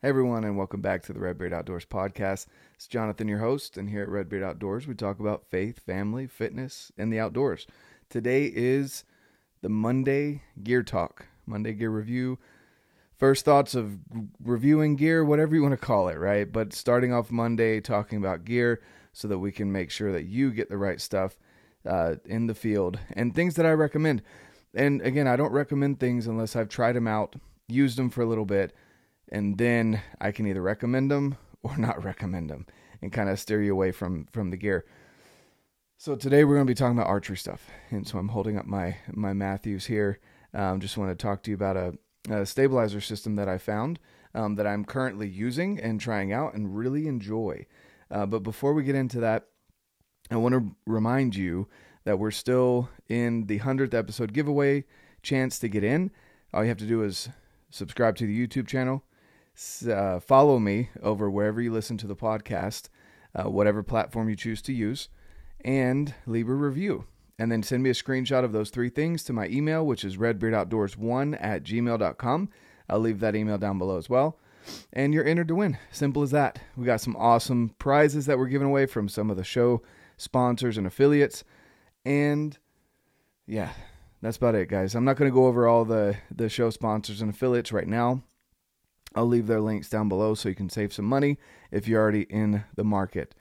Hey everyone, and welcome back to the Redbeard Outdoors podcast. It's Jonathan, your host, and here at Redbeard Outdoors, we talk about faith, family, fitness, and the outdoors. Today is the Monday Gear Talk, Monday Gear Review. First thoughts of reviewing gear, whatever you want to call it, right? But starting off Monday talking about gear so that we can make sure that you get the right stuff uh, in the field and things that I recommend. And again, I don't recommend things unless I've tried them out, used them for a little bit and then I can either recommend them or not recommend them and kind of steer you away from from the gear. So today we're going to be talking about archery stuff, and so I'm holding up my my Mathews here. Um, just want to talk to you about a, a stabilizer system that I found um, that I'm currently using and trying out and really enjoy. Uh, but before we get into that, I want to remind you that we're still in the hundredth episode giveaway chance to get in. All you have to do is subscribe to the YouTube channel, uh, follow me over wherever you listen to the podcast, uh, whatever platform you choose to use, and leave a review. And then send me a screenshot of those three things to my email, which is redbeardoutdoors1 at gmail.com. I'll leave that email down below as well. And you're entered to win. Simple as that. We got some awesome prizes that we're giving away from some of the show sponsors and affiliates. And yeah, that's about it, guys. I'm not going to go over all the, the show sponsors and affiliates right now. I'll leave their links down below so you can save some money if you're already in the market.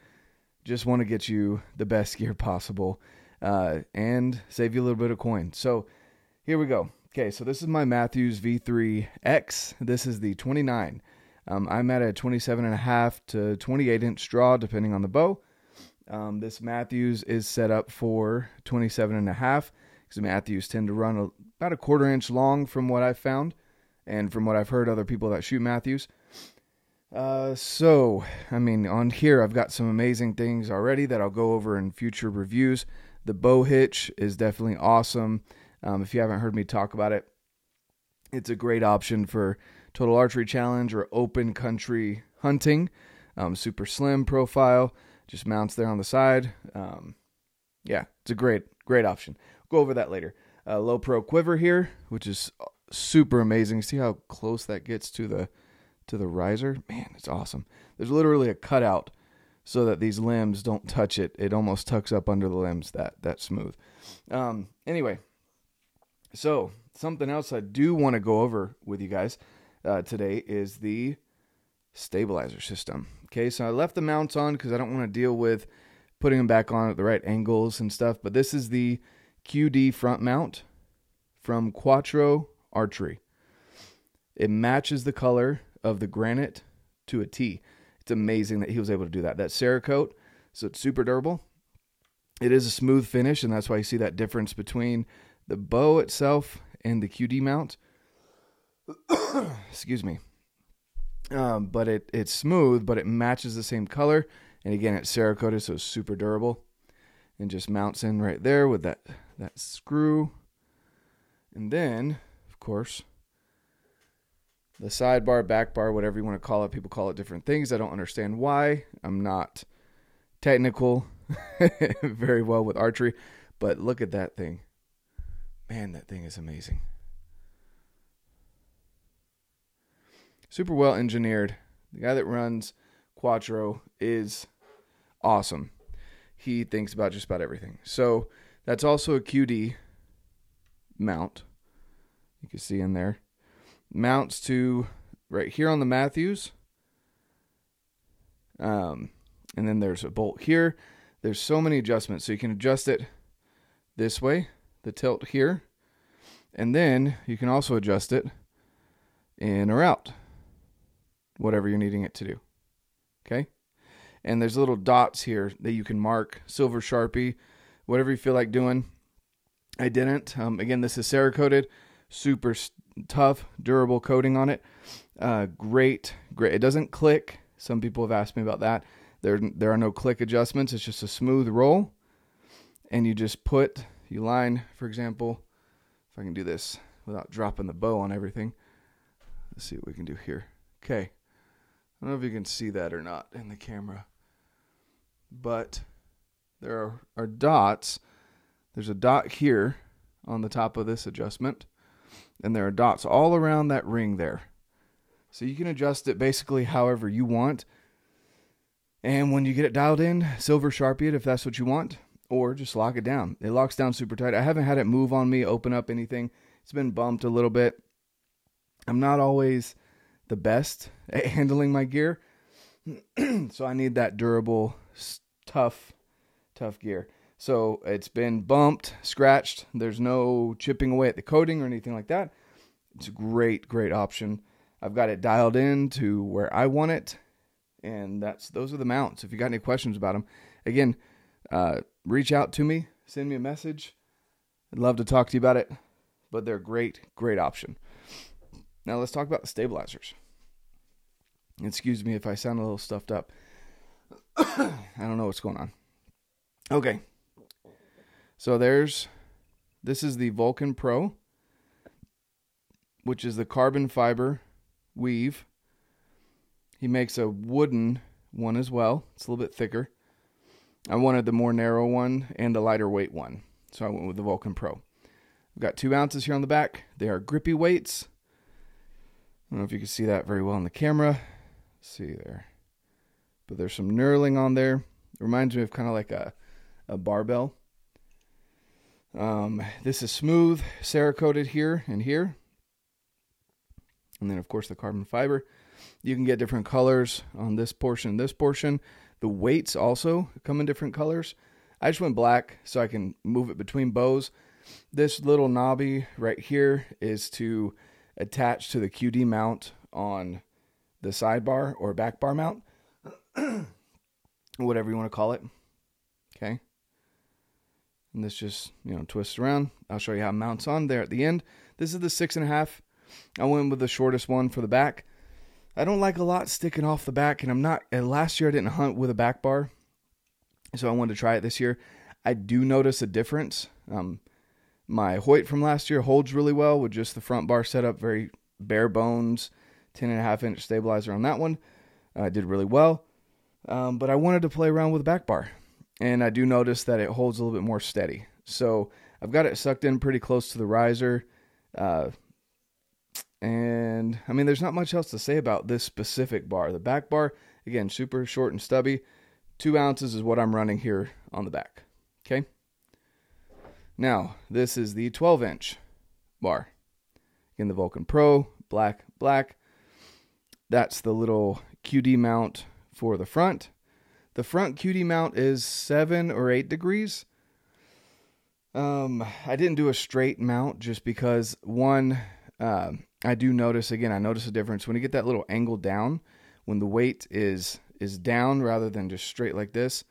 Just want to get you the best gear possible uh, and save you a little bit of coin. So here we go. Okay, so this is my Mathews V3X. This is the 29. Um, I'm at a 27 and a half to 28 inch draw, depending on the bow. Um, this Mathews is set up for 27 and a half because Mathews tend to run a, about a quarter inch long from what I've found and from what I've heard other people that shoot Mathews. Uh, so, I mean, on here I've got some amazing things already that I'll go over in future reviews. The bow hitch is definitely awesome. Um, if you haven't heard me talk about it, it's a great option for total archery challenge or open country hunting. Um, super slim profile, just mounts there on the side. Um, yeah, it's a great, great option. Go over that later. Uh, low pro quiver here, which is super amazing. See how close that gets to the to the riser? Man, it's awesome. There's literally a cutout so that these limbs don't touch it. It almost tucks up under the limbs that that smooth. Um, anyway, so something else I do want to go over with you guys uh, today is the stabilizer system. Okay, so I left the mounts on because I don't want to deal with putting them back on at the right angles and stuff. But this is the QD front mount from Quattro archery. It matches the color of the granite to a T. It's amazing that he was able to do that. That Cerakote, so it's super durable. It is a smooth finish, and that's why you see that difference between the bow itself and the QD mount. Excuse me. Um, but it it's smooth, but it matches the same color. And again, it's Cerakoted, so it's super durable, and just mounts in right there with that that screw. And then course. The sidebar, back bar, whatever you want to call it, people call it different things. I don't understand why. I'm not technical very well with archery, but look at that thing. Man, that thing is amazing. Super well engineered. The guy that runs Quattro is awesome. He thinks about just about everything. So that's also a QD mount you can see in there. Mounts to right here on the Mathews. Um, and then there's a bolt here. There's so many adjustments. So you can adjust it this way, the tilt here. And then you can also adjust it in or out, whatever you're needing it to do. Okay? And there's little dots here that you can mark, silver sharpie, whatever you feel like doing. I didn't. Um, again, this is Cerakoted super tough, durable coating on it. Uh, great, great. It doesn't click. Some people have asked me about that. There, there are no click adjustments. It's just a smooth roll, and you just put you line. For example, if I can do this without dropping the bow on everything. Let's see what we can do here. Okay, I don't know if you can see that or not in the camera, but there are, are dots. There's a dot here on the top of this adjustment and there are dots all around that ring there. So you can adjust it basically however you want. And when you get it dialed in, silver sharpie it if that's what you want, or just lock it down. It locks down super tight. I haven't had it move on me, open up anything. It's been bumped a little bit. I'm not always the best at handling my gear. so I need that durable, tough, tough gear. So it's been bumped, scratched. There's no chipping away at the coating or anything like that. It's a great, great option. I've got it dialed in to where I want it, and that's those are the mounts. If you got any questions about them, again, uh, reach out to me, send me a message. I'd love to talk to you about it. But they're a great, great option. Now let's talk about the stabilizers. Excuse me if I sound a little stuffed up. I don't know what's going on. Okay. So there's this is the Vulcan Pro, which is the carbon fiber weave. He makes a wooden one as well. It's a little bit thicker. I wanted the more narrow one and the lighter weight one. So I went with the Vulcan Pro. We've got two ounces here on the back. They are grippy weights. I don't know if you can see that very well on the camera see there. But there's some knurling on there. It reminds me of kind of like a, a barbell. Um, this is smooth, Cerakoted here and here. And then, of course, the carbon fiber. You can get different colors on this portion, this portion. The weights also come in different colors. I just went black so I can move it between bows. This little knobby right here is to attach to the QD mount on the sidebar or back bar mount, whatever you want to call it. Okay. And this just, you know, twists around. I'll show you how it mounts on there at the end. This is the six and a half. I went with the shortest one for the back. I don't like a lot sticking off the back, and I'm not. last year I didn't hunt with a back bar, so I wanted to try it this year. I do notice a difference. Um, my Hoyt from last year holds really well with just the front bar setup, very bare bones. 10 and a half inch stabilizer on that one. I uh, did really well. Um, but I wanted to play around with the back bar. And I do notice that it holds a little bit more steady. So I've got it sucked in pretty close to the riser. Uh, and I mean, there's not much else to say about this specific bar. The back bar, again, super short and stubby. Two ounces is what I'm running here on the back. Okay. Now, this is the 12 inch bar. Again, the Vulcan Pro, black, black. That's the little QD mount for the front. The front QD mount is seven or eight degrees. Um, I didn't do a straight mount just because one, uh, I do notice again. I notice a difference when you get that little angle down. When the weight is is down rather than just straight like this.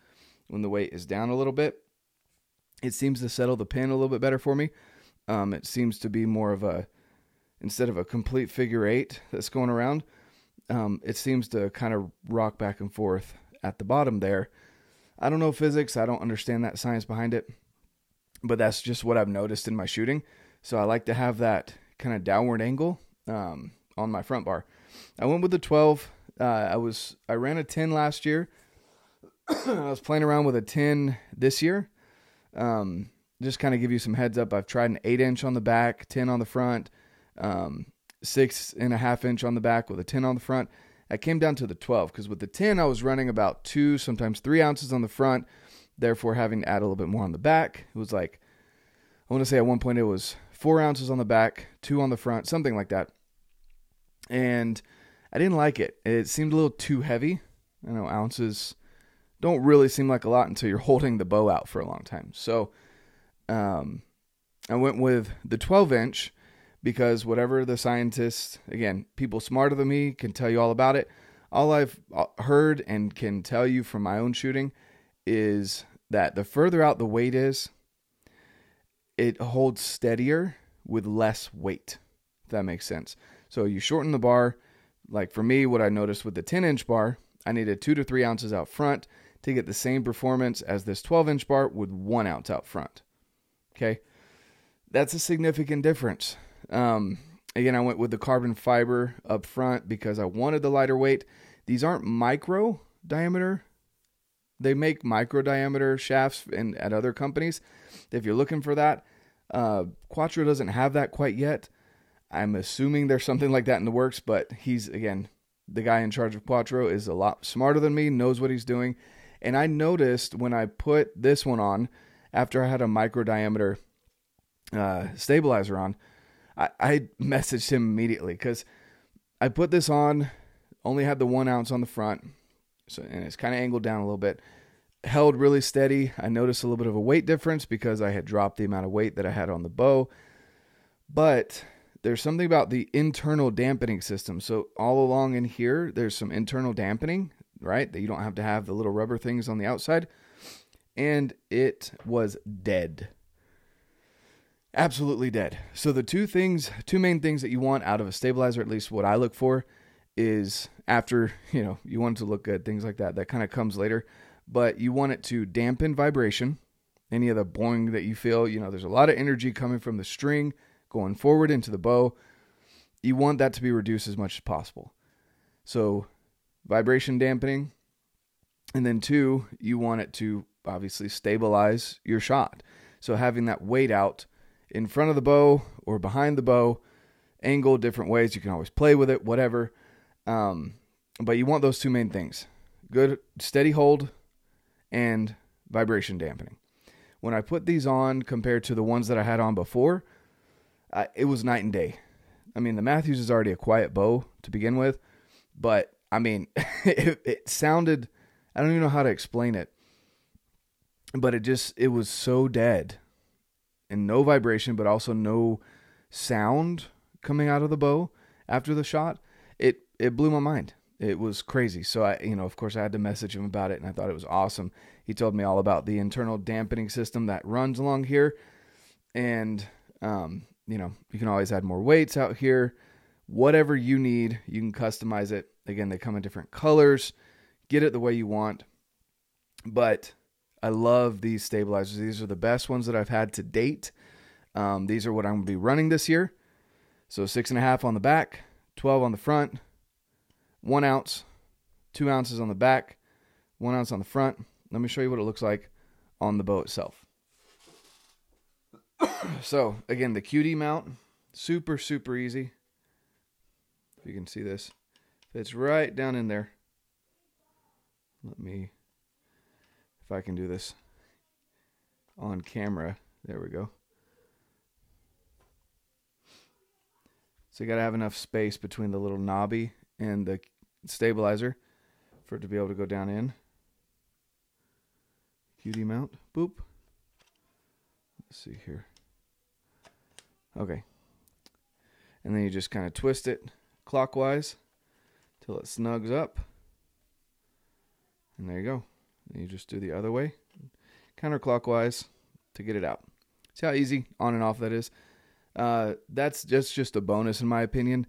When the weight is down a little bit, it seems to settle the pin a little bit better for me. Um, it seems to be more of a instead of a complete figure eight that's going around um, it seems to kind of rock back and forth at the bottom there. I don't know physics, I don't understand that science behind it, but that's just what I've noticed in my shooting. So I like to have that kind of downward angle um, on my front bar. I went with the 12. Uh, I was I ran a 10 last year. I was playing around with a 10 this year. Um, just kind of give you some heads up. I've tried an 8 inch on the back, 10 on the front. Um, six and a half inch on the back with a 10 on the front. I came down to the 12 because with the 10, I was running about two, sometimes three ounces on the front, therefore having to add a little bit more on the back. It was like, I want to say at one point it was four ounces on the back, two on the front, something like that. And I didn't like it. It seemed a little too heavy. I know ounces don't really seem like a lot until you're holding the bow out for a long time. So um, I went with the 12 inch because whatever the scientists, again, people smarter than me can tell you all about it. All I've uh, heard and can tell you from my own shooting is that the further out the weight is, it holds steadier with less weight. If that makes sense. So you shorten the bar. Like for me, what I noticed with the 10 inch bar, I needed two to three ounces out front to get the same performance as this 12 inch bar with one ounce out front. Okay. That's a significant difference. Um, again, I went with the carbon fiber up front because I wanted the lighter weight. These aren't micro diameter. They make micro diameter shafts and at other companies. If you're looking for that, uh, Quattro doesn't have that quite yet. I'm assuming there's something like that in the works, but he's again the guy in charge of Quattro is a lot smarter than me, knows what he's doing. And I noticed when I put this one on after I had a micro diameter uh, stabilizer on, I, I messaged him immediately because I put this on, only had the one ounce on the front, so and it's kind of angled down a little bit. Held really steady. I noticed a little bit of a weight difference because I had dropped the amount of weight that I had on the bow. But there's something about the internal dampening system. So all along in here, there's some internal dampening, right? That you don't have to have the little rubber things on the outside. And it was dead. Absolutely dead. So the two things, two main things that you want out of a stabilizer, at least what I look for, is after, you know, you want it to look good, things like that. That kind of comes later. But you want it to dampen vibration, any of the boing that you feel. You know, there's a lot of energy coming from the string going forward into the bow. You want that to be reduced as much as possible. So, vibration dampening. And then, two, you want it to obviously stabilize your shot. So, having that weight out in front of the bow or behind the bow, angle different ways. You can always play with it, whatever. Um, but you want those two main things good, steady hold and vibration dampening. When I put these on compared to the ones that I had on before, uh, it was night and day. I mean, the Mathews is already a quiet bow to begin with, but I mean, it, it sounded, I don't even know how to explain it, but it just, it was so dead and no vibration, but also no sound coming out of the bow after the shot. It, it blew my mind. It was crazy. So I, you know, of course I had to message him about it and I thought it was awesome. He told me all about the internal dampening system that runs along here. And, um, you know, you can always add more weights out here. Whatever you need, you can customize it. Again, they come in different colors. Get it the way you want. But I love these stabilizers. These are the best ones that I've had to date. Um, these are what I'm going to be running this year. So six and a half on the back, 12 on the front, one ounce, two ounces on the back, one ounce on the front. Let me show you what it looks like on the bow itself. so again, the QD mount, super, super easy. If you can see this, fits right down in there. Let me, if I can do this on camera. There we go. So you got to have enough space between the little knobby and the stabilizer for it to be able to go down in. QD mount, boop. Let's see here. Okay. And then you just kind of twist it clockwise till it snugs up. And there you go. And you just do the other way, counterclockwise to get it out. See how easy on and off that is? Uh, that's just just a bonus in my opinion.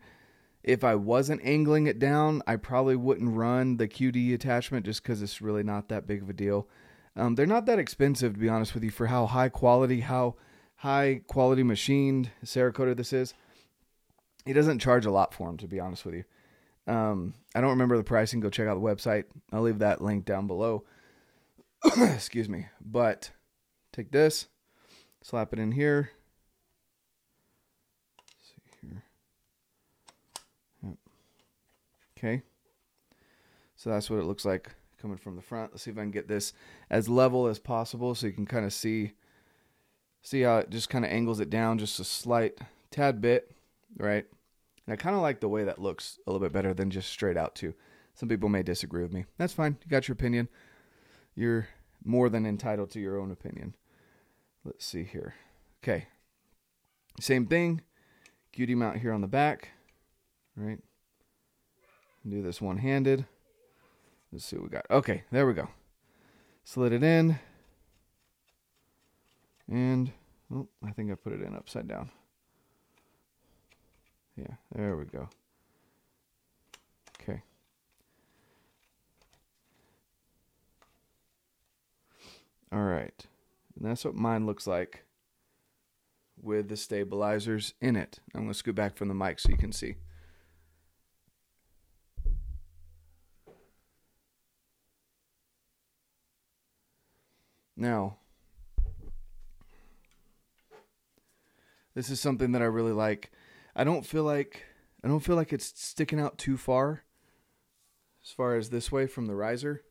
If I wasn't angling it down, I probably wouldn't run the QD attachment just because it's really not that big of a deal. Um, they're not that expensive, to be honest with you, for how high quality, how high quality machined Cerakoter this is. He doesn't charge a lot for them, to be honest with you. Um, I don't remember the pricing. Go check out the website. I'll leave that link down below. Excuse me. But take this, slap it in here. Let's see here. Yep. Okay. So that's what it looks like coming from the front. Let's see if I can get this as level as possible so you can kind of see see how it just kind of angles it down just a slight tad bit, right? And I kind of like the way that looks a little bit better than just straight out too. Some people may disagree with me. That's fine. You got your opinion. You're more than entitled to your own opinion. Let's see here. Okay. Same thing. QD mount here on the back. Right. Do this one handed. Let's see what we got. Okay, there we go. Slid it in. And, oh, I think I put it in upside down. Yeah, there we go. Okay. All right. And that's what mine looks like with the stabilizers in it. I'm going to scoot back from the mic so you can see. Now, this is something that I really like. I don't feel like I don't feel like it's sticking out too far as far as this way from the riser.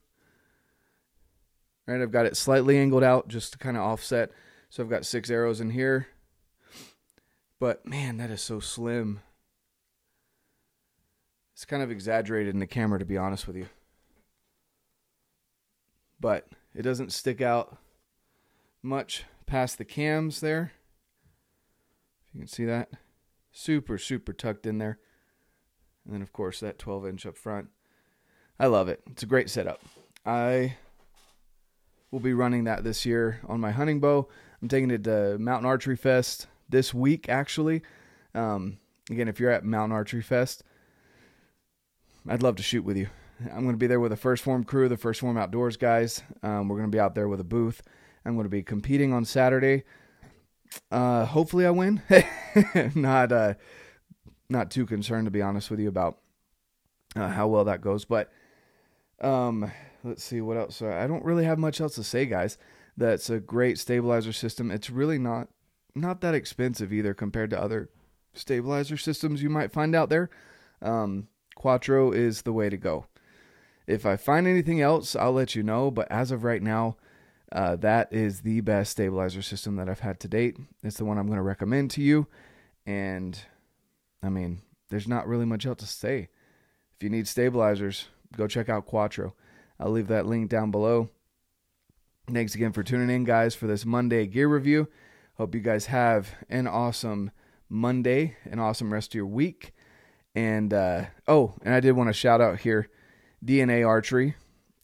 Right, I've got it slightly angled out just to kind of offset. So I've got six arrows in here. But man, that is so slim. It's kind of exaggerated in the camera, to be honest with you. But it doesn't stick out much past the cams there. If you can see that. Super, super tucked in there. And then, of course, that 12 inch up front. I love it. It's a great setup. I will be running that this year on my hunting bow. I'm taking it to Mountain Archery Fest this week, actually. Um, again, if you're at Mountain Archery Fest, I'd love to shoot with you. I'm going to be there with the 1st Form crew, the 1st Form Outdoors guys. Um, we're going to be out there with a booth. I'm going to be competing on Saturday. Uh, hopefully, I win. not uh, not too concerned to be honest with you about uh, how well that goes, but um, let's see what else. I don't really have much else to say, guys. That's a great stabilizer system. It's really not not that expensive either compared to other stabilizer systems you might find out there. Um, Quattro is the way to go. If I find anything else, I'll let you know. But as of right now, uh, that is the best stabilizer system that I've had to date. It's the one I'm going to recommend to you. And I mean, there's not really much else to say. If you need stabilizers, go check out Quattro. I'll leave that link down below. Thanks again for tuning in, guys, for this Monday gear review. Hope you guys have an awesome Monday, an awesome rest of your week. And uh, oh, and I did want to shout out here DNA Archery.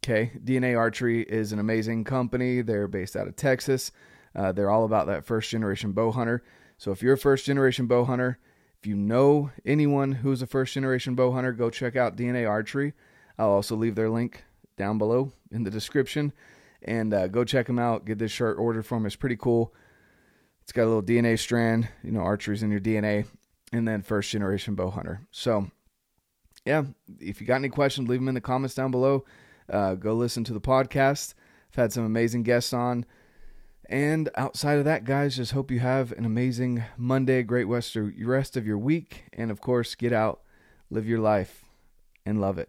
Okay, DNA Archery is an amazing company. They're based out of Texas. Uh, they're all about that first generation bow hunter. So if you're a first generation bow hunter, if you know anyone who's a first generation bow hunter, go check out DNA Archery. I'll also leave their link down below in the description. And uh, go check them out. Get this shirt ordered for them. It's pretty cool. It's got a little DNA strand, you know, archery's in your DNA, and then first generation bow hunter. So, yeah, if you got any questions, leave them in the comments down below. Uh, go listen to the podcast. I've had some amazing guests on. And outside of that, guys, just hope you have an amazing Monday, great rest of your week, and of course, get out, live your life, and love it.